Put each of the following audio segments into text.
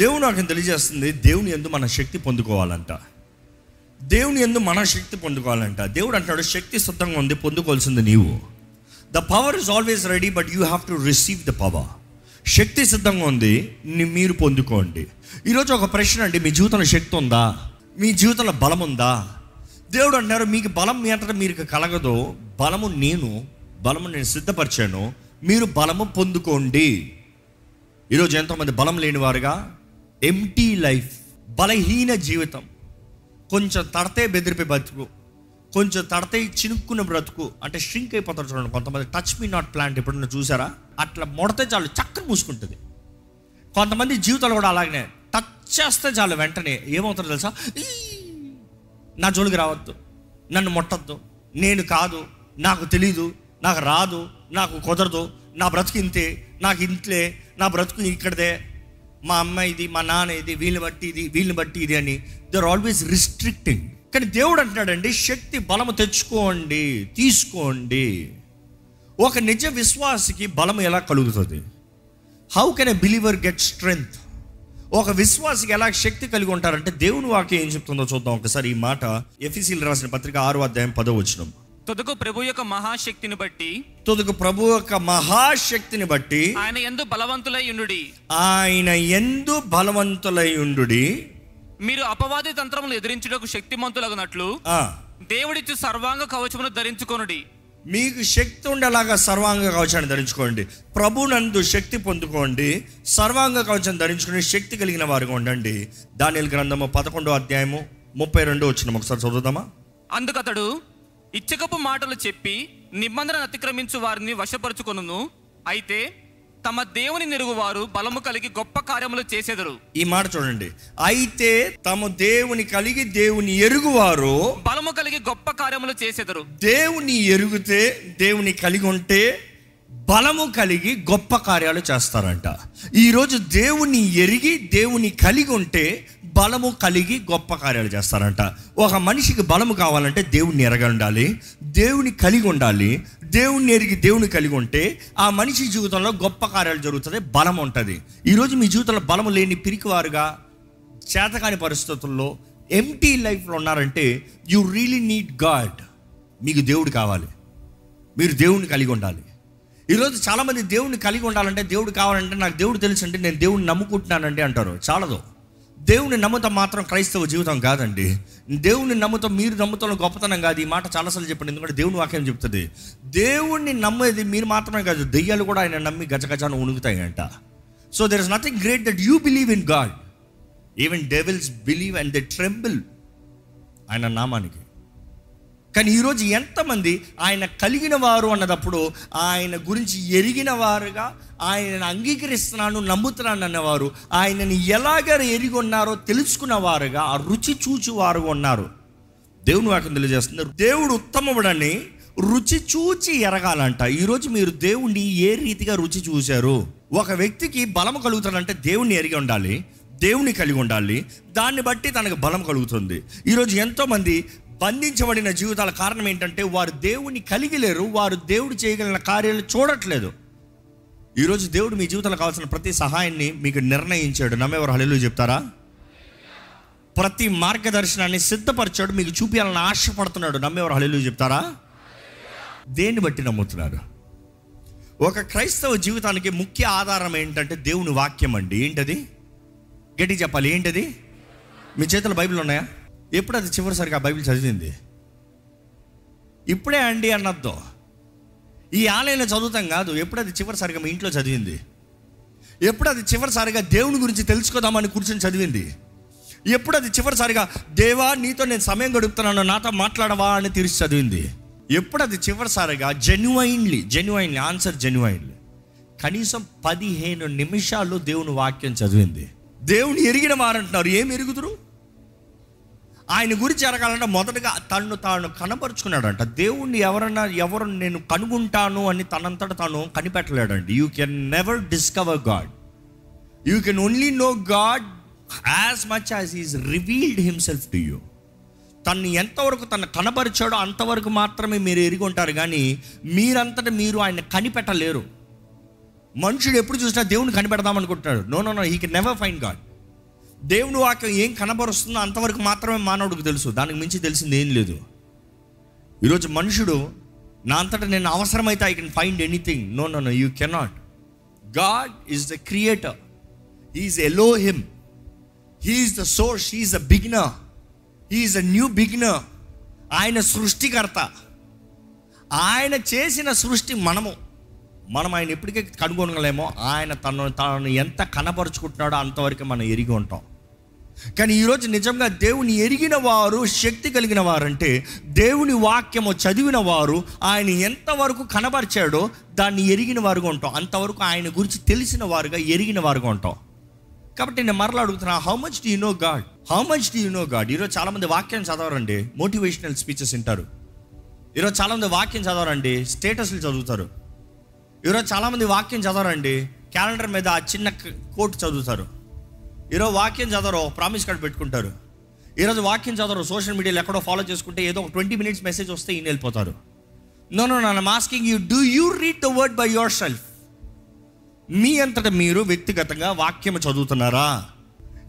దేవుడు నాకు తెలియజేస్తుంది దేవుని ఎందు మన శక్తి పొందుకోవాలంట. దేవుని ఎందు మన శక్తి పొందుకోవాలంట. దేవుడు అంటాడు శక్తి సిద్ధంగా ఉంది పొందుకోవాల్సింది నీవు. The power is always ready but you have to receive the power శక్తి సిద్ధంగా ఉంది మీరు పొందుకోండి. ఈరోజు ఒక ప్రశ్న అండి మీ జీవితంలో శక్తి ఉందా? మీ జీవితంలో బలం ఉందా? దేవుడు అంటారు మీకు బలం మీ అంతటా మీకు కలగదు. బలము నేను బలము నేను సిద్ధపరిచాను. మీరు బలము పొందుకోండి. ఈరోజు ఎంతోమంది బలం లేని వారుగా ఎంటీ లైఫ్ బలహీన జీవితం. కొంచెం తడితే బెదిరిపోయి బతుకు కొంచెం తడితే చినుక్కున్న బ్రతుకు అంటే షింక్ అయిపోతారు చూడండి కొంతమంది. టచ్ మీ నాట్ ప్లాంట్ ఎప్పుడన్నా చూసారా? అట్లా మొడతే చాలు చక్కని మూసుకుంటుంది. కొంతమంది జీవితాలు కూడా అలాగనే టచ్ చేస్తే చాలు వెంటనే. ఏమవుతుందో తెలుసా? నా జోలికి రావద్దు నన్ను ముట్టద్దు నేను కాదు నాకు తెలీదు నాకు రాదు నాకు కుదరదు నా బ్రతుకు ఇంతే నాకు ఇంట్లే నా బ్రతుకు ఇక్కడదే మా అమ్మ ఇది మా నాన్న ఇది వీళ్ళు బట్టి ఇది వీళ్ళు బట్టి ఇది అని. దే ఆర్ ఆల్వేస్ రిస్ట్రిక్టింగ్ కానీ దేవుడు అంటున్నాడండి శక్తి బలము తెచ్చుకోండి తీసుకోండి. ఒక నిజ విశ్వాసికి బలం ఎలా కలుగుతుంది? How can a believer get strength ఒక విశ్వాసికి ఎలా శక్తి కలిగి ఉంటారంటే దేవుని వాక్యం ఏం చెప్తుందో చూద్దాం ఒకసారి. ఈ మాట ఎఫీసీలు రాసిన పత్రిక ఆరు అధ్యాయం పదో వచ్చినాం తుదకు ప్రభు యొక్క మహాశక్తిని బట్టి తుదకు ప్రభు యొక్క మహాశక్తిని బట్టి ఆయన ఎందు బలవంతులై ఉండుడి. ఆయన ఎందు బలవంతులై ఉండు మీరు అపవాది తంత్రములు ఎదిరించుటకు శక్తిమంతులగునట్లు దేవుడిచ్చు సర్వాంగ కవచమును ధరించుకొనుడి. మీకు శక్తి ఉండేలాగా సర్వాంగ కవచాన్ని ధరించుకోండి. ప్రభునందు శక్తి పొందుకోండి. సర్వాంగ కవచం ధరించుకుని శక్తి కలిగిన వారుగా ఉండండి. దానిల గ్రంథము పదకొండో అధ్యాయము ముప్పై రెండు వచ్చిన ఒకసారి చదువుదామా? అందుకతడు ఇచ్చకపు మాటలు చెప్పి నిబంధన అతిక్రమించు వారిని వశపరుచుకొనును. అయితే తమ దేవుని నెరుగువారు బలము కలిగి గొప్ప కార్యములు చేసేదరు. ఈ మాట చూడండి. అయితే తమ దేవుని కలిగి దేవుని ఎరుగువారు బలము కలిగి గొప్ప కార్యములు చేసేదరు. దేవుని ఎరుగుతే దేవుని కలిగి ఉంటే బలము కలిగి గొప్ప కార్యాలు చేస్తారంట. ఈరోజు దేవుని ఎరిగి దేవుని కలిగి ఉంటే బలము కలిగి గొప్ప కార్యాలు చేస్తారంట. ఒక మనిషికి బలము కావాలంటే దేవుణ్ణి ఎరగ ఉండాలి దేవుని కలిగి ఉండాలి దేవుణ్ణి ఎరిగి దేవుని కలిగి ఉంటే ఆ మనిషి జీవితంలో గొప్ప కార్యాలు జరుగుతుంది బలం ఉంటుంది. ఈరోజు మీ జీవితంలో బలము లేని పిరికివారుగా చేతకాని పరిస్థితుల్లో ఎంటీ లైఫ్లో ఉన్నారంటే యు రియలీ నీడ్ గాడ్ మీకు దేవుడు కావాలి. మీరు దేవుణ్ణి కలిగి ఉండాలి. ఈరోజు చాలామంది దేవుడిని కలిగి ఉండాలంటే దేవుడు కావాలంటే నాకు దేవుడు తెలుసు అంటే నేను దేవుడిని నమ్ముకుంటున్నానండి అంటారు. చాలదు. దేవుని నమ్ముతాం మాత్రం క్రైస్తవ జీవితం కాదండి. దేవుని నమ్ముతాం మీరు నమ్ముతాం గొప్పతనం కాదు. ఈ మాట చాలాసార్లు చెప్పండి. ఎందుకంటే దేవుని వాక్యం చెప్తుంది. దేవుణ్ణి నమ్మేది మీరు మాత్రమే కాదు. దెయ్యాలు కూడా ఆయన నమ్మి గజగజాను ఉణుగుతాయంట so there is nothing great that you believe in God even devils believe and they tremble ఆయన నామానికి. కానీ ఈరోజు ఎంతమంది ఆయన కలిగిన వారు అన్నదప్పుడు ఆయన గురించి ఎరిగిన వారుగా ఆయనను అంగీకరిస్తున్నాను నమ్ముతున్నాను అన్నవారు ఆయనని ఎలాగ ఎరిగి ఉన్నారో తెలుసుకున్న వారుగా ఆ రుచి చూచి వారు ఉన్నారు. దేవుని వాక్యం తెలియజేస్తున్నారు దేవుడు ఉత్తమముడని రుచి చూచి ఎరగాలంట. ఈరోజు మీరు దేవుణ్ణి ఏ రీతిగా రుచి చూశారు? ఒక వ్యక్తికి బలం కలుగుతాడంటే దేవుణ్ణి ఎరిగి ఉండాలి దేవుని కలిగి ఉండాలి. దాన్ని బట్టి తనకు బలం కలుగుతుంది. ఈరోజు ఎంతోమంది బంధించబడిన జీవితాల కారణం ఏంటంటే వారు దేవుని కలిగి లేరు వారు దేవుడు చేయగలిగిన కార్యాలు చూడట్లేదు. ఈరోజు దేవుడు మీ జీవితంలో కావాల్సిన ప్రతి సహాయాన్ని మీకు నిర్ణయించాడు. నమ్మేవారు హల్లెలూయా చెప్తారా? ప్రతి మార్గదర్శనాన్ని సిద్ధపరిచాడు మీకు చూపించాలని ఆశపడుతున్నాడు. నమ్మేవారు హల్లెలూయా చెప్తారా? దేన్ని బట్టి నమ్ముతున్నారు? ఒక క్రైస్తవ జీవితానికి ముఖ్య ఆధారం ఏంటంటే దేవుని వాక్యం అండి. ఏంటది? గట్టి చెప్పాలి. ఏంటది? మీ చేతిలో బైబిల్ ఉన్నాయా? ఎప్పుడు అది చివరిసరిగా ఆ బైబిల్ చదివింది? ఇప్పుడే అండి అన్నద్దు. ఈ ఆలయంలో చదువుతాం కాదు ఎప్పుడు అది చివరిసారిగా మీ ఇంట్లో చదివింది? ఎప్పుడు అది చివరిసారిగా దేవుని గురించి తెలుసుకుందామని కూర్చొని చదివింది? ఎప్పుడు అది చివరిసారిగా దేవా నీతో నేను సమయం గడుపుతున్నాను నాతో మాట్లాడవా అని తీర్చి చదివింది? ఎప్పుడు అది చివరిసారిగా జెన్యువైన్లీ జెన్యువైన్లీ ఆన్సర్ జెన్యువైన్లీ కనీసం పదిహేను నిమిషాల్లో దేవుని వాక్యం చదివింది. దేవుని ఎరిగిన వారంటున్నారు ఏం ఎరుగుదురు? ఆయన గురించి జరగాలంటే మొదటగా తను తాను కనపరుచుకున్నాడంట. దేవుణ్ణి ఎవరన్నా ఎవరు నేను కనుగొంటాను అని తనంతట తాను కనిపెట్టలేడండి. You can never discover God you can only know God as much as is revealed himself to you తను ఎంతవరకు తను కనపరిచాడో అంతవరకు మాత్రమే మీరు ఎరిగి ఉంటారు. కానీ మీరంతటా మీరు ఆయన కనిపెట్టలేరు. మనుషుడు ఎప్పుడు చూసినా దేవుని కనిపెడదాం అనుకుంటున్నాడు. No no no he can never find God దేవుని వాక్యం ఏం కనబరుస్తుందో అంతవరకు మాత్రమే మానవుడికి తెలుసు. దానికి మించి తెలిసింది ఏం లేదు. ఈరోజు మనుషుడు నా అంతటా నేను అవసరమైతే I can find anything no no no you cannot God is the creator he's Elohim he's the source he's the beginner he's a new beginner ఆయన సృష్టికర్త. ఆయన చేసిన సృష్టి మనము. మనం ఆయన ఎప్పటికీ కనుగొనగలేమో ఆయన తను తను ఎంత కనపరుచుకుంటున్నాడో అంతవరకు మనం ఎరిగి ఉంటాం. కానీ ఈరోజు నిజంగా దేవుని ఎరిగిన వారు శక్తి కలిగిన వారంటే దేవుని వాక్యము చదివిన వారు ఆయన ఎంతవరకు కనబరిచాడో దాన్ని ఎరిగిన వారుగా ఉంటాం. అంతవరకు ఆయన గురించి తెలిసిన వారుగా ఎరిగిన వారుగా ఉంటాం. కాబట్టి నేను మరలా అడుగుతున్నా how much do you know God how much do you know God ఈరోజు చాలామంది వాక్యం చదవరండి మోటివేషనల్ స్పీచెస్ వింటారు. ఈరోజు చాలామంది వాక్యం చదవరండి స్టేటస్లు చదువుతారు. ఈరోజు చాలామంది వాక్యం చదవరండి క్యాలెండర్ మీద ఆ చిన్న కోట్ చదువుతారు. ఈరోజు వాక్యం చదవరు ప్రామిస్ కార్డ్ పెట్టుకుంటారు. ఈరోజు వాక్యం చదవరు సోషల్ మీడియాలో ఎక్కడో ఫాలో చేసుకుంటే ఏదో ఒక ట్వంటీ మినిట్స్ మెసేజ్ వస్తే ఈయన వెళ్ళిపోతారు నో నో నన్ను masking you do you read the word by yourself మీ అంతటా మీరు వ్యక్తిగతంగా వాక్యం చదువుతున్నారా?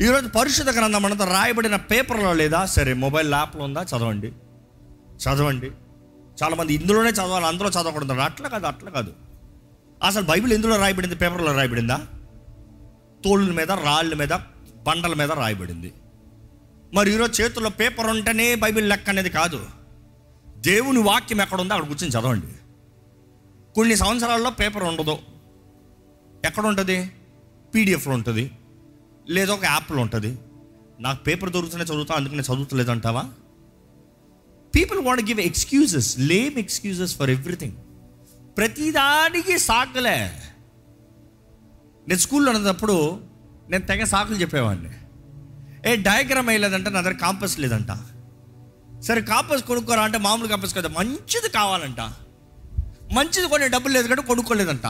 ఈరోజు పరిశుద్ధ గ్రంథం అంతా రాయబడిన పేపర్లో లేదా? సరే మొబైల్ యాప్లో ఉందా? చదవండి. చదవండి. చాలామంది ఇందులోనే చదవాలి అందులో చదవకూడదు. అట్లా కాదు అట్లా కాదు. అసలు బైబిల్ ఎందులో రాయబడింది? పేపర్లో రాయబడిందా? తోళ్ళ మీద రాళ్ళ మీద బండల మీద రాయబడింది. మరి ఈరోజు చేతుల్లో పేపర్ ఉంటేనే బైబిల్ లెక్క అనేది కాదు. దేవుని వాక్యం ఎక్కడ ఉందో అక్కడ కూర్చొని చదవండి. కొన్ని సంవత్సరాల్లో పేపర్ ఉండదు. ఎక్కడ ఉంటుంది? పీడిఎఫ్లో ఉంటుంది. లేదా ఒక యాప్లో ఉంటుంది. నాకు పేపర్ దొరుకుతూనే చదువుతా అందుకనే చదువుతలేదంటావా? People want give excuses lame excuses for everything ప్రతిదానికి సాగలే. నేను స్కూల్లో ఉన్నప్పుడు నేను తెగ సాకులు చెప్పేవాడిని. ఏ డయాగ్రామ్ వేయలేదంట నా దగ్గర కాంపస్ లేదంట. సరే కాంపస్ కొనుక్కోరా అంటే మామూలు కాంపస్ కదా మంచిది కావాలంట. మంచిది కొనే డబ్బులు లేదు కంటే కొనుక్కోలేదంట.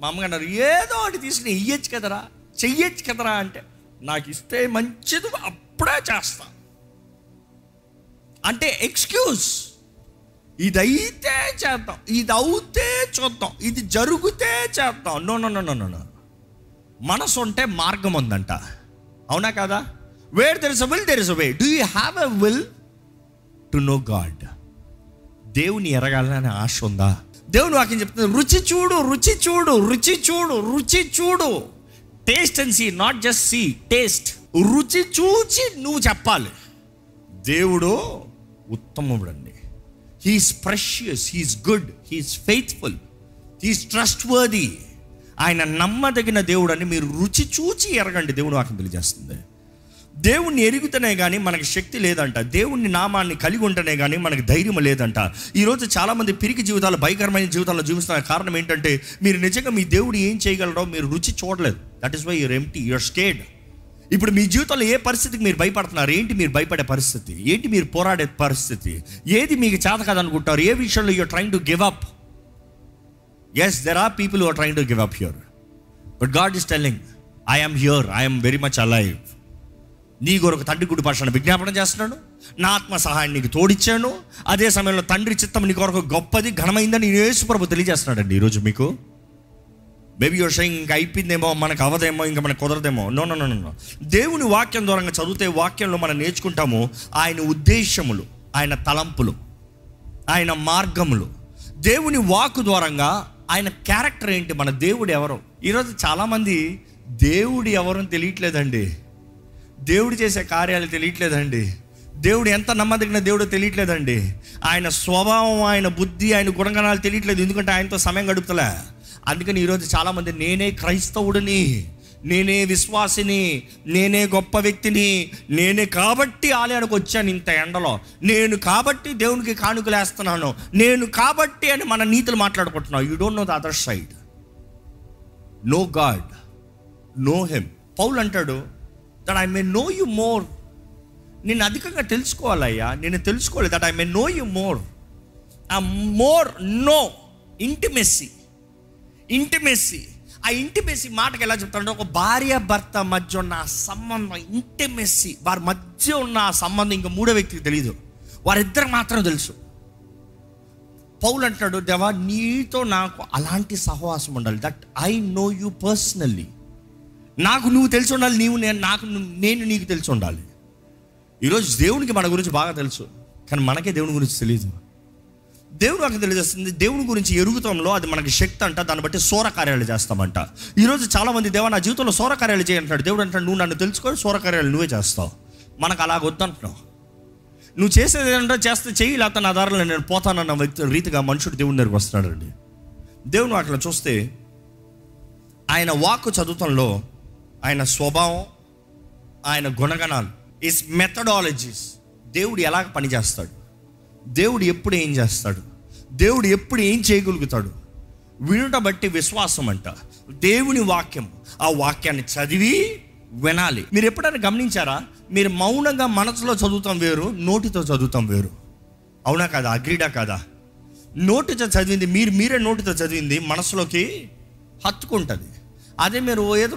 మా అమ్మగారు అన్నారు ఏదో ఒకటి తీసుకుని ఇయ్యచ్చు కదరా చెయ్యొచ్చు కదరా అంటే నాకు ఇస్తే మంచిది అప్పుడే చేస్తా. అంటే ఎక్స్క్యూజ్ ఇదైతే చేద్దాం ఇది అవుతే చూద్దాం ఇది జరిగితే చేద్దాం. No no no no no మనసు ఉంటే మార్గం ఉందంట అవునా కదా? Where there is a will there is a way do you have a will to know God దేవుని ఎరగాలని ఆశ ఉందా దేవుని వాక్యం చెప్తుంది రుచి చూడు రుచి చూడు రుచి చూడు రుచి చూడు. Taste and see not just see taste రుచి చూచి నువ్వు చెప్పాలి. దేవుడు ఉత్తముడు అండి he's precious he's good he's faithful he's trustworthy ఆయన నమ్మదగిన దేవుడు అని మీరు రుచి చూచి ఎరగండి. దేవుడు వాక్యం తెలియజేస్తుంది. దేవుణ్ణి ఎరుగుతనే కానీ మనకి శక్తి లేదంట. దేవుణ్ణి నామాన్ని కలిగి ఉంటేనే కానీ మనకి ధైర్యం లేదంట. ఈరోజు చాలామంది పిరికి జీవితాలు భయంకరమైన జీవితాల్లో జీవిస్తున్న కారణం ఏంటంటే మీరు నిజంగా మీ దేవుడు ఏం చేయగలరో మీరు రుచి చూడలేదు. That is why you're empty your state ఇప్పుడు మీ జీవితంలో ఏ పరిస్థితికి మీరు భయపడుతున్నారు? ఏంటి మీరు భయపడే పరిస్థితి? ఏంటి మీరు పోరాడే పరిస్థితి? ఏది మీకు చేత కాదనుకుంటారు? ఏ విషయంలో you're trying to give up as there are people are trying to give up here but God is telling I'm here I'm very much alive నీ కొరకు తండ్రి గుడి భాషను విజ్ఞాపన చేస్తున్నాను. నా ఆత్మ సహాయం నీకు తోడిచ్చాను. అదే సమయంలో తండ్రి చిత్తం నీ కొరకు గొప్పది ఘనమైందని నేను యేసుప్రభు తెలియజేస్తున్నాడండి ఈరోజు మీకు. మేబీ యువర్ షయింగ్ ఇంకా అయిపోయిందేమో మనకు అవదేమో ఇంకా మనకు కుదరదేమో. నో నో నో నో దేవుని వాక్యం ద్వారా చదివితే వాక్యంలో మనం నేర్చుకుంటాము ఆయన ఉద్దేశములు ఆయన తలంపులు ఆయన మార్గములు. దేవుని వాక్ ద్వారంగా ఆయన క్యారెక్టర్ ఏంటి? మన దేవుడు ఎవరు? ఈరోజు చాలామంది దేవుడు ఎవరని తెలియట్లేదండి. దేవుడు చేసే కార్యాలు తెలియట్లేదండి. దేవుడు ఎంత నమ్మదగిన దేవుడో తెలియట్లేదండి. ఆయన స్వభావం ఆయన బుద్ధి ఆయన గుణగణాలు తెలియట్లేదు. ఎందుకంటే ఆయనతో సమయం గడుపుతలే. అందుకని ఈరోజు చాలామంది నేనే క్రైస్తవుడిని. నేనే విశ్వాసిని నేనే గొప్ప వ్యక్తిని నేనే కాబట్టి ఆలయానికి వచ్చాను ఇంత ఎండలో. నేను కాబట్టి దేవునికి కానుకలేస్తున్నాను. నేను కాబట్టి అని మన నీతులు మాట్లాడుకుంటున్నావు. You don't know the other side know God know him Paul అంటాడు that I may know you more నేను అధికంగా తెలుసుకోవాలయ్యా. నేను తెలుసుకోవాలి that I may know you more ah more know intimacy intimacy ah intimacy మాటకి ఎలా చెప్తారంటే ఒక భార్య భర్త మధ్య ఉన్న ఆ సంబంధం ఇంటిమెస్సీ వారి మధ్య ఉన్న ఆ సంబంధం ఇంకా మూడో వ్యక్తికి తెలియదు వారిద్దరికి మాత్రం తెలుసు. పౌలు అంటాడు దేవా నీతో నాకు అలాంటి సహవాసం ఉండాలి. That I know you personally నాకు నువ్వు తెలిసి ఉండాలి నీవు నేను నాకు నేను నీకు తెలిసి ఉండాలి. ఈరోజు దేవునికి మన గురించి బాగా తెలుసు కానీ మనకే దేవుని గురించి తెలియదు దేవుడు నాకు తెలియజేస్తుంది దేవుని గురించి ఎరుగుతంలో అది మనకి శక్తి అంట దాన్ని బట్టి సోర కార్యాలు చేస్తామంట. ఈరోజు చాలామంది దేవ నా జీవితంలో సోర కార్యాలు చేయంటాడు దేవుడు అంటాడు నువ్వు నన్ను తెలుసుకొని సోర కార్యాలు నువ్వే చేస్తావు. మనకు అలాగ వద్దంటున్నావు. నువ్వు చేసేది ఏంటంటే చేస్తే చెయ్యి లేకపోతే నా దారిలో నేను పోతానన్న వ్యక్తి రీతిగా మనుషుడు దేవుని దగ్గరికి వస్తున్నాడండి. దేవుని అట్లా చూస్తే ఆయన వాక్కు చదువుతంలో ఆయన స్వభావం ఆయన గుణగణాలు ఇస్ మెథడాలజీస్ దేవుడు ఎలాగ పనిచేస్తాడు? దేవుడు ఎప్పుడు ఏం చేస్తాడు? దేవుడు ఎప్పుడు ఏం చేయగలుగుతాడు? వినుట బట్టి విశ్వాసం అంట దేవుని వాక్యం. ఆ వాక్యాన్ని చదివి వినాలి. మీరు ఎప్పుడైనా గమనించారా? మీరు మౌనంగా మనసులో చదువుతాం వేరు నోటితో చదువుతాం వేరు. అవునా కాదా? అగ్రిడా కదా? నోటితో చదివింది మీరు మీరే నోటితో చదివింది మనసులోకి హత్తుకుంటుంది. అదే మీరు ఏదో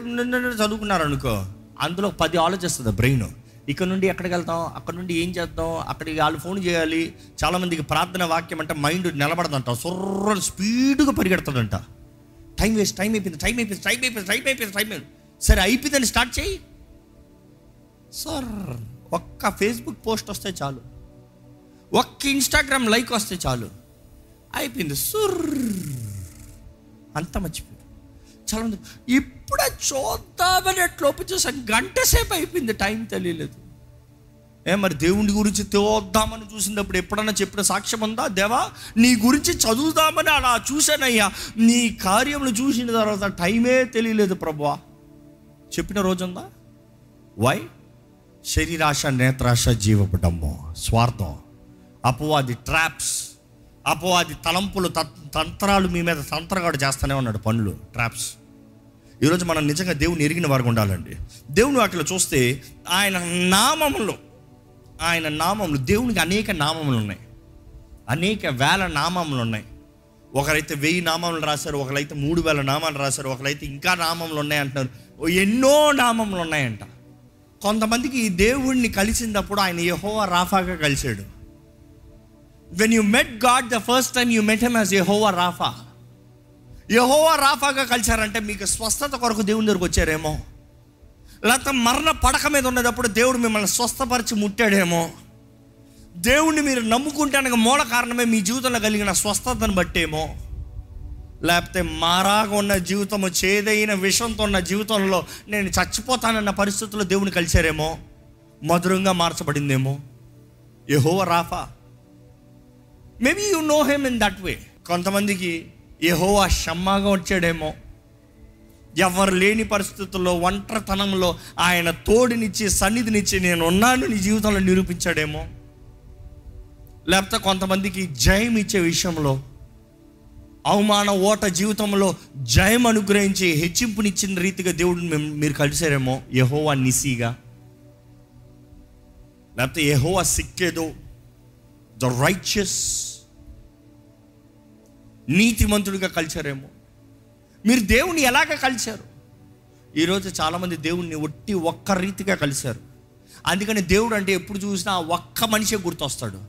చదువుకున్నారనుకో అందులో పది ఆలోచిస్తుంది బ్రెయిన్. ఇక్కడ నుండి ఎక్కడికి వెళ్తాం? అక్కడ నుండి ఏం చేద్దాం? అక్కడికి వాళ్ళు ఫోన్ చేయాలి. చాలామందికి ప్రార్థన వాక్యం అంటే మైండ్ నిలబడదంట. సొర్ర స్పీడ్గా పరిగెడతాడంట టైం వేస్ట్ టైం అయిపోయింది టైం అయిపోయింది టైం అయిపోయింది టైం అయిపోయింది టైం అయిపోయింది. సరే అయిపోయిందని స్టార్ట్ చేయి. సార్ ఒక్క ఫేస్బుక్ పోస్ట్ వస్తే చాలు. ఒక్క ఇన్స్టాగ్రామ్ లైక్ వస్తే చాలు. అయిపోయింది. సుర్ అంత మర్చిపోయింది చాలా ఇప్పుడే చూద్దామని ఎట్లోపు చూసాను. గంట సేపు అయిపోయింది టైం తెలియలేదు. ఏ మరి దేవుడి గురించి చూద్దామని చూసినప్పుడు ఎప్పుడన్నా చెప్పిన సాక్ష్యం ఉందా? దేవా నీ గురించి చదువుదామని అలా చూశానయ్యా. నీ కార్యములు చూసిన తర్వాత టైమే తెలియలేదు ప్రభువా. చెప్పిన రోజుందా? వై? శరీరాశ నేత్రాశ జీవపడము స్వార్థం అపవాది ట్రాప్స్ అపవాది తలంపులు తంత్రాలు మీ మీద తంత్రగాడు చేస్తూనే ఉన్నాడు పనులు ట్రాప్స్. ఈరోజు మనం నిజంగా దేవుని ఎరిగిన వారికి ఉండాలండి. దేవుని వాటిలో చూస్తే ఆయన నామములు ఆయన నామములు దేవునికి అనేక నామములు ఉన్నాయి. అనేక వేల నామములు ఉన్నాయి. ఒకరైతే వెయ్యి నామములు రాశారు ఒకరైతే మూడు వేల నామాలు రాశారు ఒకరైతే ఇంకా నామములు ఉన్నాయి అంటున్నారు. ఓ ఎన్నో నామములు ఉన్నాయంట. కొంతమందికి ఈ దేవుణ్ణి కలిసినప్పుడు ఆయన యహోవా రాఫాగా కలిశాడు. When you met God the first time you met him as Jehovah Rapha యహోవా రాఫాగా కలిశారంటే మీకు స్వస్థత కొరకు దేవుని దగ్గరకు వచ్చారేమో. లేకపోతే మరణ పడక మీద ఉన్నప్పుడు దేవుడు మిమ్మల్ని స్వస్థపరిచి ముట్టాడేమో. దేవుణ్ణి మీరు నమ్ముకుంటానికి మూల కారణమే మీ జీవితంలో కలిగిన స్వస్థతను బట్టేమో. లేకపోతే మారాగా ఉన్న జీవితము చేదైన విషంతో ఉన్న జీవితంలో నేను చచ్చిపోతానన్న పరిస్థితుల్లో దేవుని కలిశారేమో. మధురంగా మార్చబడిందేమో. యహోవ Rapha. Maybe you know him in that way కొంతమందికి యహోవా షమ్మాగా వచ్చాడేమో. ఎవరు లేని పరిస్థితుల్లో ఒంటరితనంలో ఆయన తోడునిచ్చి సన్నిధినిచ్చి నేను ఉన్నాను నీ జీవితంలో నిరూపించాడేమో. లేకపోతే కొంతమందికి జయం ఇచ్చే విషయంలో అవమాన ఓట జీవితంలో జయం అనుగ్రహించి హెచ్చింపునిచ్చిన రీతిగా దేవుడిని మేము- మీరు కలిసారేమో యహోవా నిసిగా. లేకపోతే యహోవా సిక్కేదో ద రైచియస్ నీతిమంతుడిగా కలిచారేమో మీరు దేవుణ్ణి ఎలాగ కలిశారు? ఈరోజు చాలామంది దేవుణ్ణి ఒట్టి ఒక్క రీతిగా కలిశారు. అందుకని దేవుడు అంటే ఎప్పుడు చూసినా ఒక్క మనిషే గుర్తొస్తాడు.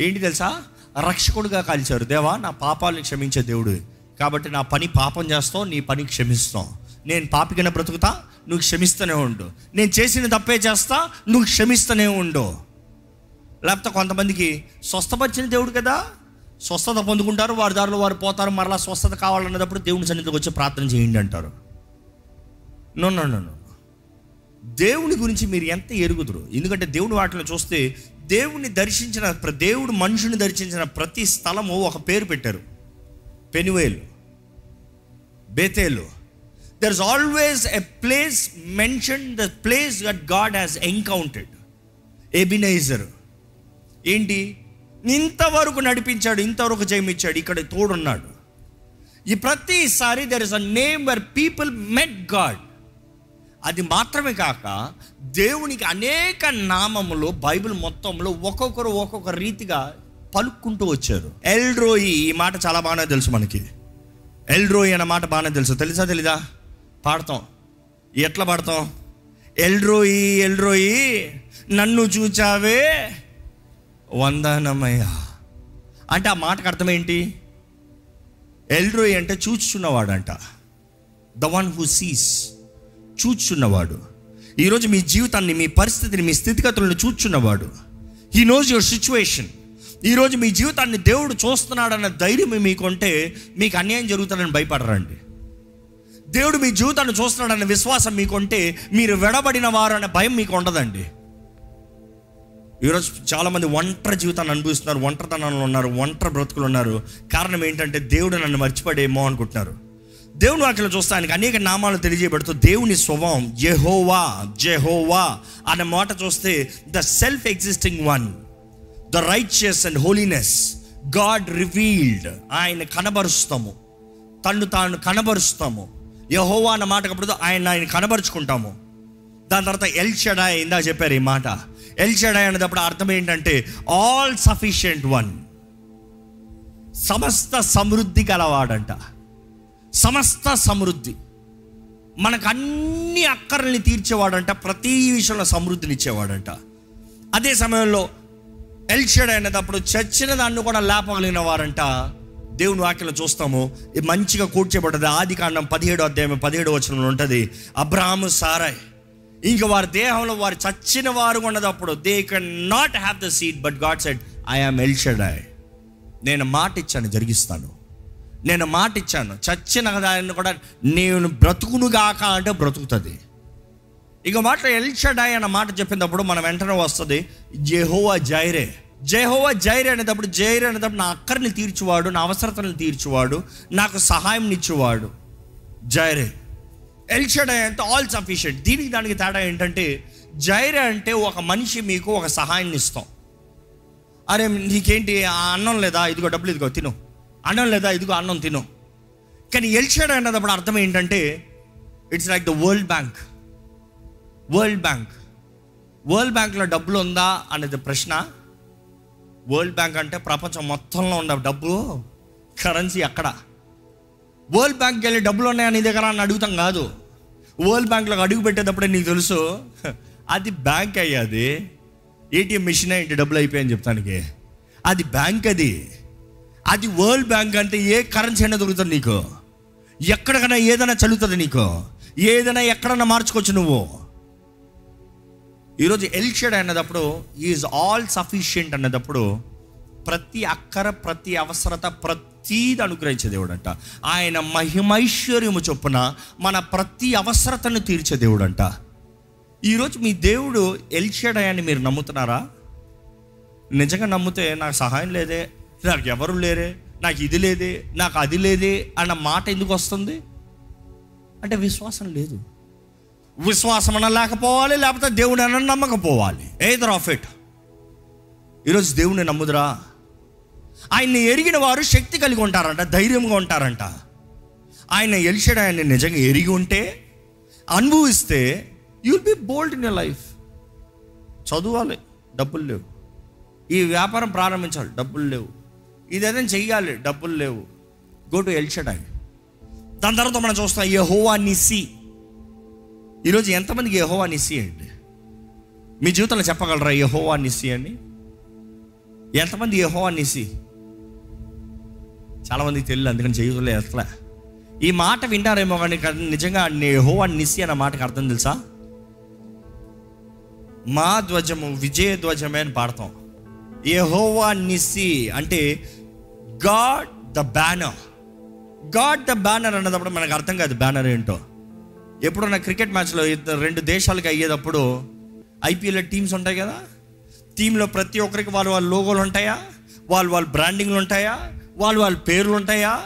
ఏంటి తెలుసా? రక్షకుడుగా కలిశారు. దేవా నా పాపాలను క్షమించే దేవుడు. కాబట్టి నా పని పాపం చేస్తావు నీ పని క్షమిస్తాం నేను పాపికైనా బ్రతుకుతా నువ్వు క్షమిస్తూనే ఉండు. నేను చేసిన తప్పే చేస్తా నువ్వు క్షమిస్తూనే ఉండు. లేకపోతే కొంతమందికి స్వస్థపరిచిన దేవుడు కదా? స్వస్థత పొందుకుంటారు వారి దారిలో వారు పోతారు మరలా స్వస్థత కావాలన్నప్పుడు దేవుని సన్నిధికి వచ్చి ప్రార్థన చేయండి అంటారు. నో నో నో దేవుని గురించి మీరు ఎంత ఎరుగుదురు? ఎందుకంటే దేవుని వాటిని చూస్తే దేవుని దర్శించిన ప్ర- దేవుడు మనుషుని దర్శించిన ప్రతి స్థలము ఒక పేరు పెట్టారు. పెనువేలు బేతేలు. There is always a place mention the place that God has encountered Ebenezer ఏంటి? ఇంతవరకు నడిపించాడు ఇంతవరకు జయమిచ్చాడు ఇక్కడ తోడున్నాడు. ఈ ప్రతిసారి there is a name where people met God అది మాత్రమే కాక దేవునికి అనేక నామములు బైబిల్ మొత్తంలో ఒక్కొక్కరు ఒక్కొక్క రీతిగా పలుక్కుంటూ వచ్చారు. ఎల్డ్రోయి ఈ మాట చాలా బాగానే తెలుసు మనకి. ఎల్డ్రోయి అన్న మాట బాగానే తెలుసు. తెలుసా తెలీదా? పాడతాం. ఎట్లా పాడతాం? ఎల్డ్రోయి ఎల్డ్రోయి నన్ను చూచావే వందనమయ్యా. అంటే ఆ మాటకు అర్థం ఏంటి? ఎల్డ్రోయి అంటే చూచుచున్నవాడంట. ద వన్ హూ సీస్ చూచున్నవాడు ఈరోజు మీ జీవితాన్ని మీ పరిస్థితిని మీ స్థితిగతులను చూచున్నవాడు హీ నోస్ యువర్ సిచ్యువేషన్ ఈరోజు మీ జీవితాన్ని దేవుడు చూస్తున్నాడన్న ధైర్యం మీకుంటే మీకు అన్యాయం జరుగుతుందని భయపడరండి. దేవుడు మీ జీవితాన్ని చూస్తున్నాడన్న విశ్వాసం మీకుంటే మీరు వెడబడిన వారు అనే భయం మీకు ఉండదండి ఈరోజు చాలామంది ఒంటరి జీవితాన్ని అనుభవిస్తున్నారు ఒంటరితనంలో ఉన్నారు ఒంటరి బ్రతుకులు ఉన్నారు. కారణం ఏంటంటే దేవుడు నన్ను మర్చిపడేమో అనుకుంటున్నారు. దేవుని వాక్యలో చూస్తే ఆయనకు అనేక నామాలు తెలియజేయబడుతూ దేవుని స్వభావం జెహోవా జెహోవా అనే మాట చూస్తే the self existing one the righteous and holiness God revealed ఆయన కనబరుస్తాము తను తాను కనబరుస్తాము. యహోవా అన్న మాట అప్పుడు ఆయన ఆయన కనబరుచుకుంటాము. దాని తర్వాత ఎల్ షడాయ్ ఇందా చెప్పారు ఈ మాట ఎల్ షడాయ్ అనేటప్పుడు అర్థం ఏంటంటే ఆల్ సఫిషియంట్ వన్. సమస్త సమృద్ధి గలవాడంట. సమస్త సమృద్ధి. మనకు అన్ని అక్కర్ని తీర్చేవాడంట ప్రతి విషయంలో సమృద్ధిని ఇచ్చేవాడంట అదే సమయంలో ఎల్షడ్ అయినప్పుడు చచ్చిన దాన్ని కూడా లేపగలిగిన వారంట దేవుని వాక్యలో చూస్తాము ఇది మంచిగా కూర్చోబడ్డది ఆది కాండం పదిహేడు అధ్యాయం పదిహేడు వచనంలో ఉంటుంది అబ్రాహము సారాయ్ ఇంక వారి దేహంలో వారు చచ్చిన వారు ఉన్నదప్పుడు they can not have the seat but God said I am El Shaddai నేను మాట ఇచ్చాను జరిగిస్తాను. నేను మాట ఇచ్చాను. చచ్చిన దాన్ని కూడా నేను బ్రతుకునుగాక అంటే బ్రతుకుతుంది. ఇక మాట ఎల్షడాయ్ అన్న మాట చెప్పినప్పుడు మనం వెంటనే వస్తుంది జెహోవా జైరే జెహోవా జైరే అనేటప్పుడు జైరే అనేటప్పుడు నా అక్కర్ని తీర్చువాడు నా అవసరతలను తీర్చువాడు నాకు సహాయం ఇచ్చేవాడు. జైరే. ఎల్షడాయ్ అంటే ఆల్ సఫిషియంట్ దీనికి దానికి తేడా ఏంటంటే జైరే అంటే ఒక మనిషి మీకు ఒక సహాయాన్ని ఇస్తాం. అరే నీకేంటి ఆ అన్నం లేదా? ఇదిగో డబ్బులు ఇదిగో తిను. అన్నం లేదా? ఇదిగో అన్నం తిను. కానీ ఎల్షడ్ అన్నప్పుడు అర్థం ఏంటంటే it's like the world bank world bank world బ్యాంక్లో డబ్బులు ఉందా అనేది ప్రశ్న. వరల్డ్ బ్యాంక్ అంటే ప్రపంచం మొత్తంలో ఉన్న డబ్బు కరెన్సీ అక్కడ. వరల్డ్ బ్యాంక్కి వెళ్ళి డబ్బులు ఉన్నాయా నీ దగ్గర అని అడుగుతాం కాదు. వరల్డ్ బ్యాంక్లో అడుగు పెట్టేటప్పుడే నీకు తెలుసు. అది బ్యాంక్ అయ్యాది. ఏటీఎం మిషన్ ఏంటి డబ్బులు అయిపోయాయని చెప్తానికి. అది బ్యాంక్ అది. అది వరల్డ్ బ్యాంక్ అంటే ఏ కరెన్సీ అయినా దొరుకుతుంది నీకు. ఎక్కడికైనా ఏదైనా చదువుతుంది నీకు. ఏదైనా ఎక్కడన్నా మార్చుకోవచ్చు నువ్వు. ఈరోజు ఎల్షెడ్ అన్నదప్పుడు ఈజ్ ఆల్ సఫిషియంట్ అన్నదప్పుడు ప్రతి అక్కర ప్రతి అవసరత ప్రతీది అనుగ్రహించే దేవుడు అంట ఆయన మహిమైశ్వర్యము చొప్పున మన ప్రతి అవసరతను తీర్చే దేవుడు అంట ఈరోజు మీ దేవుడు ఎల్షడాయని మీరు నమ్ముతున్నారా? నిజంగా నమ్మితే నాకు సహాయం లేదే నాకు ఎవరు లేరే నాకు ఇది లేదే నాకు అది లేదే అన్న మాట ఎందుకు వస్తుంది? అంటే విశ్వాసం లేదు. విశ్వాసం అన్న లేకపోవాలి లేకపోతే దేవుడు అన్న నమ్మకపోవాలి. ఏదర్ ఆఫ్ ఇట్ ఈరోజు దేవుని నమ్ముదురా? ఆయన్ని ఎరిగిన వారు శక్తి కలిగి ఉంటారంట ధైర్యంగా ఉంటారంట. ఆయన ఎలిషడ్ ఆయన్ని నిజంగా ఎరిగి ఉంటే అనుభవిస్తే you'll be bold in your life చదవాలి డబ్బులు లేవు. ఈ వ్యాపారం ప్రారంభించాలి డబ్బులు లేవు. ఇదేదైనా చెయ్యాలి డబ్బులు లేవు. గో టు ఎల్షడాయ్ దాని తర్వాత మనం చూస్తాం యహోవా నిసి ఈరోజు ఎంతమందికి యహోవా నిసి అండి మీ జీవితంలో చెప్పగలరా యహోవా నిసి అని? ఎంతమంది యహో అనేసి చాలామందికి తెలియదు అందుకని జీవితంలో ఎట్లా ఈ మాట వింటారేమో కానీ నిజంగా నిజంగా అని నిసి అన్న మాటకి అర్థం తెలుసా? మా ధ్వజము విజయ ధ్వజమే అని పాడతాం. యహోవా నిసి అంటే God the banner. God the banner అన్నదప్పుడు మనకు అర్థం కాదు బ్యానర్ ఏంటో. ఎప్పుడన్నా క్రికెట్ మ్యాచ్లో ఇద్దరు రెండు దేశాలకు అయ్యేటప్పుడు ఐపీఎల్ టీమ్స్ ఉంటాయి కదా? టీంలో ప్రతి ఒక్కరికి వాళ్ళు వాళ్ళ లోగోలు ఉంటాయా? వాళ్ళు వాళ్ళ బ్రాండింగ్లు ఉంటాయా? వాళ్ళు వాళ్ళ పేర్లు ఉంటాయా?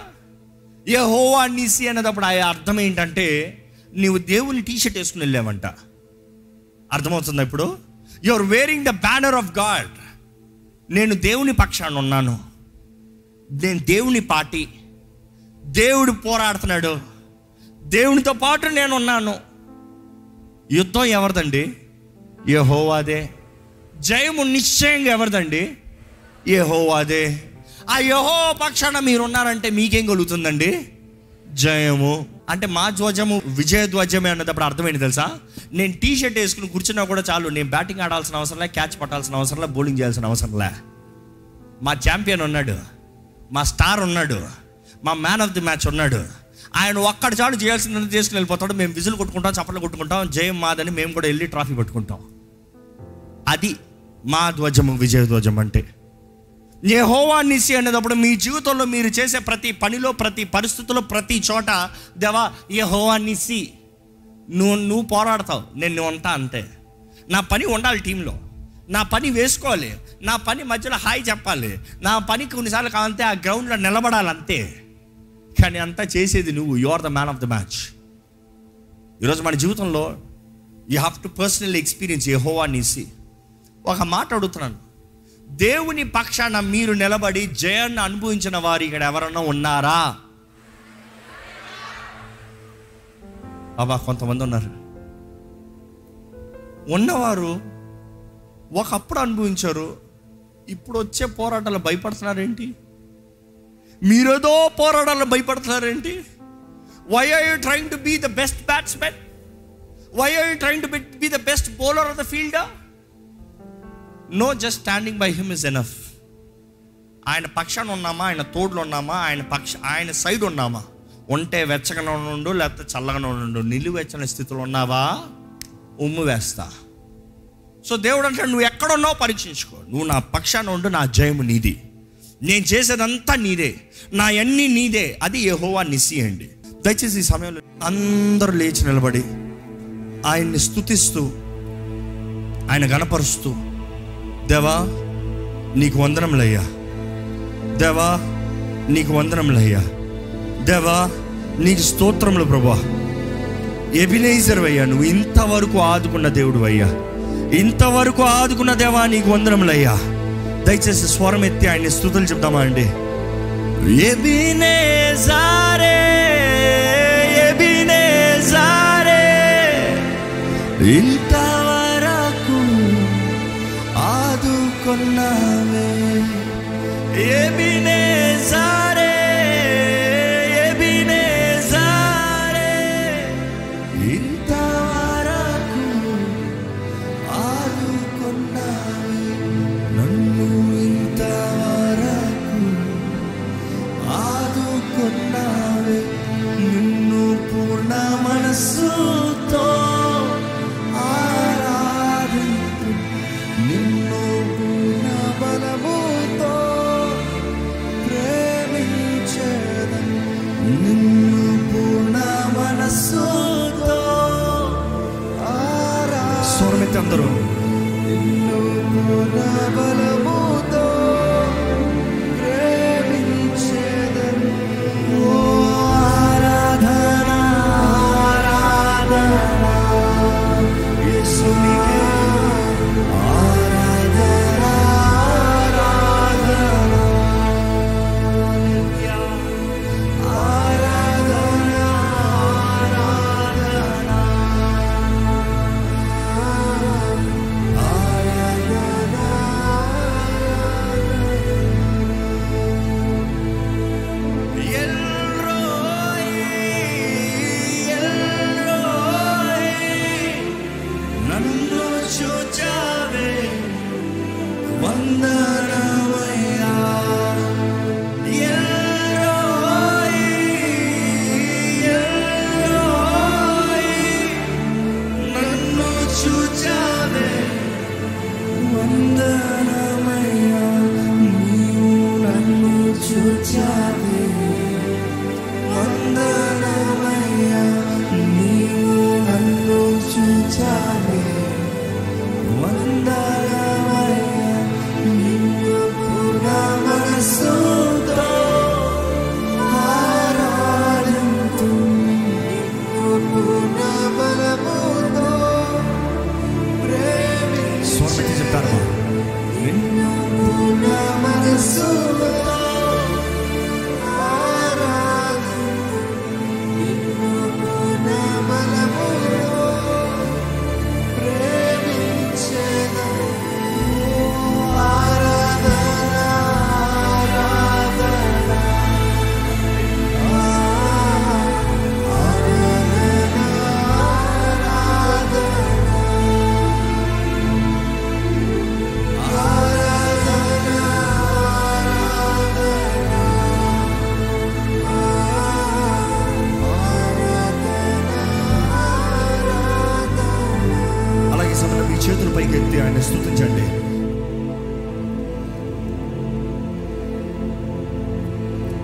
ఏ హోవా నీసి అనేటప్పుడు ఆ అర్థం ఏంటంటే నీవు దేవుని టీషర్ట్ వేసుకుని వెళ్ళావంట. అర్థమవుతుందా ఇప్పుడు? Your wearing the banner of God నేను దేవుని పక్షాన ఉన్నాను. నేను దేవుని పార్టీ. దేవుడు పోరాడుతున్నాడు. దేవునితో పాటు నేను ఉన్నాను. యుద్ధం ఎవరిదండి? ఏ హోవాదే జయము నిశ్చయంగా ఎవరిదండి? ఏ హోవాదే ఆ యహో పక్షాన మీరు ఉన్నారంటే మీకేం కలుగుతుందండి? జయము. అంటే మా ధ్వజము విజయ ధ్వజమే అన్నప్పుడు అర్థమైంది తెలుసా? నేను టీ షర్ట్ వేసుకుని కూర్చున్నా కూడా చాలు నేను బ్యాటింగ్ ఆడాల్సిన అవసరం లే క్యాచ్ పట్టాల్సిన అవసరం లే బౌలింగ్ చేయాల్సిన అవసరం లే. మా ఛాంపియన్ ఉన్నాడు మా స్టార్ ఉన్నాడు మా మ్యాన్ ఆఫ్ ది మ్యాచ్ ఉన్నాడు. ఆయన ఒక్కడి చాలు చేయాల్సిందని చేసుకుని వెళ్ళిపోతాడు మేము విజులు కొట్టుకుంటాం చప్పట్లు కొట్టుకుంటాం జయం మాదని మేము కూడా వెళ్ళి ట్రాఫీ పట్టుకుంటాం. అది మా ధ్వజము విజయ ధ్వజం అంటే. యెహోవా నిసి అనేటప్పుడు మీ జీవితంలో మీరు చేసే ప్రతి పనిలో ప్రతి పరిస్థితుల్లో ప్రతి చోట దేవా యెహోవా నిసి. నువ్వు నువ్వు పోరాడతావు నేను నువ్వు ఉంటా అంతే. నా పని ఉండాలి టీంలో. నా పని వేసుకోవాలి. నా పని మధ్యలో హాయ్ చెప్పాలి. నా పని కొన్నిసార్లు కావాలంటే ఆ గ్రౌండ్లో నిలబడాలి అంతే. కానీ అంతా చేసేది నువ్వు. You are the man of the match ఈరోజు మన జీవితంలో you have to personal experience Jehovah Nissi. ఒక మాట అడుగుతున్నాను. దేవుని పక్షాన మీరు నిలబడి జయాన్ని అనుభవించిన వారు ఇక్కడ ఎవరన్నా ఉన్నారా? బాబా కొంతమంది ఉన్నారు. ఉన్నవారు ఒకప్పుడు అనుభవించారు ఇప్పుడు వచ్చే పోరాటాలు భయపడుతున్నారేంటి? మీరేదో పోరాటాలు భయపడుతున్నారేంటి? Why are you trying to be the best batsman why are you trying to be the best bowler of the fielder no just standing by him is enough ఆయన పక్షాన ఉన్నామా? ఆయన తోడులో ఉన్నామా? ఆయన పక్ష ఆయన సైడ్ ఉన్నామా? ఉంటే వెచ్చగానే ఉండు లేకపోతే చల్లగానే ఉండు. నిలువెచ్చని స్థితిలో ఉన్నావా? ఉమ్ము వేస్తా. సో దేవుడు అంటే నువ్వు ఎక్కడ ఉన్నావు పరీక్షించుకో. నువ్వు నా పక్షాన ఉండు నా జయము నీది. నేను చేసేదంతా నీదే. నా అన్ని నీదే. అది యహోవా నిసి అండి దయచేసి ఈ సమయంలో అందరూ లేచి నిలబడి ఆయన్ని స్తుతిస్తూ ఆయన గణపరుస్తూ దేవా నీకు వందనములయ్యా. దేవా నీకు వందనములయ్యా. దేవా నీకు స్తోత్రములు ప్రభా ఎబినేజర్ అయ్యా నువ్వు ఇంతవరకు ఆదుకున్న దేవుడు అయ్యా ఇంతవరకు ఆదుకున్న దేవా నీకు వందనములయ్యా. దయచేసి స్వరం ఎత్తి ఆయన్ని స్థుతులు చెప్తామా అండి? ఎబినేజారే ఎబినేజారే.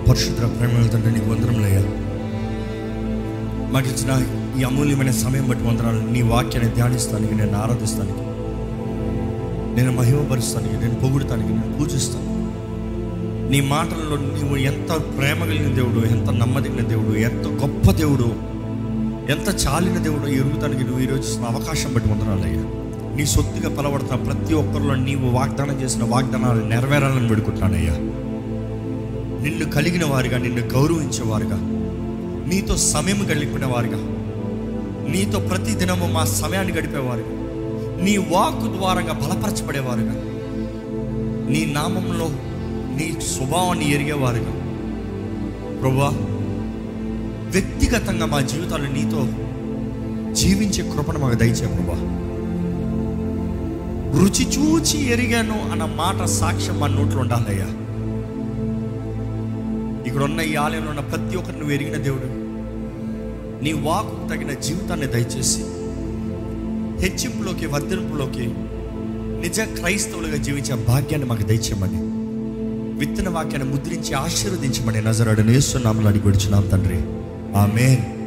పరిశుద్ధ ప్రేమ తండ్రి నీకు వందరంలయ్యా మాకు ఇచ్చిన ఈ అమూల్యమైన సమయం బట్టి వందనాలు. నీ వాక్యాన్ని ధ్యానిస్తానికి నేను ఆరాధిస్తానికి నేను మహిమపరుస్తానికి నేను పొగుడుతానికి నేను పూజిస్తాను నీ మాటల్లో నువ్వు ఎంత ప్రేమ కలిగిన దేవుడు ఎంత నమ్మదగిన దేవుడు ఎంత గొప్ప దేవుడు ఎంత చాలిన దేవుడు ఎరుగుతానికి నువ్వు ఈరోజు ఇచ్చిన అవకాశం బట్టి వందనాలయ్యా నీ సొత్తుగా పలవడుతున్న ప్రతి ఒక్కరిలో నీవు వాగ్దానం చేసిన వాగ్దానాలు నెరవేరాలని పెడుకుంటానయ్యా నిన్ను కలిగిన వారుగా నిన్ను గౌరవించేవారుగా. నీతో సమయం గడిపిన వారుగా నీతో ప్రతి దినము మా సమయాన్ని గడిపేవారుగా. నీ వాక్ ద్వారంగా బలపరచబడేవారుగా. నీ నామంలో నీ స్వభావాన్ని ఎరిగేవారుగా. ప్రభా వ్యక్తిగతంగా మా జీవితాలు నీతో జీవించే కృపను మాకు దయచే ప్రభా రుచి చూచి ఎరిగాను అన్న మాట సాక్ష్యం మా నోట్లో ఉండాలయ్యా ఇక్కడ ఉన్న ఈ ఆలయంలో ఉన్న ప్రతి ఒక్కరిని నువ్వు ఎరిగిన దేవుడు. నీ వాకు తగిన జీవితాన్ని దయచేసి హెచ్చింపులోకి వర్ధింపులోకి నిజ క్రైస్తవులుగా జీవించే భాగ్యాన్ని మాకు దయచేయమని విత్తన వాక్యాన్ని ముద్రించి ఆశీర్వదించమని నజరాడు నేస్తున్నాములు అని గుడిచున్నాం తండ్రి. ఆమెన్.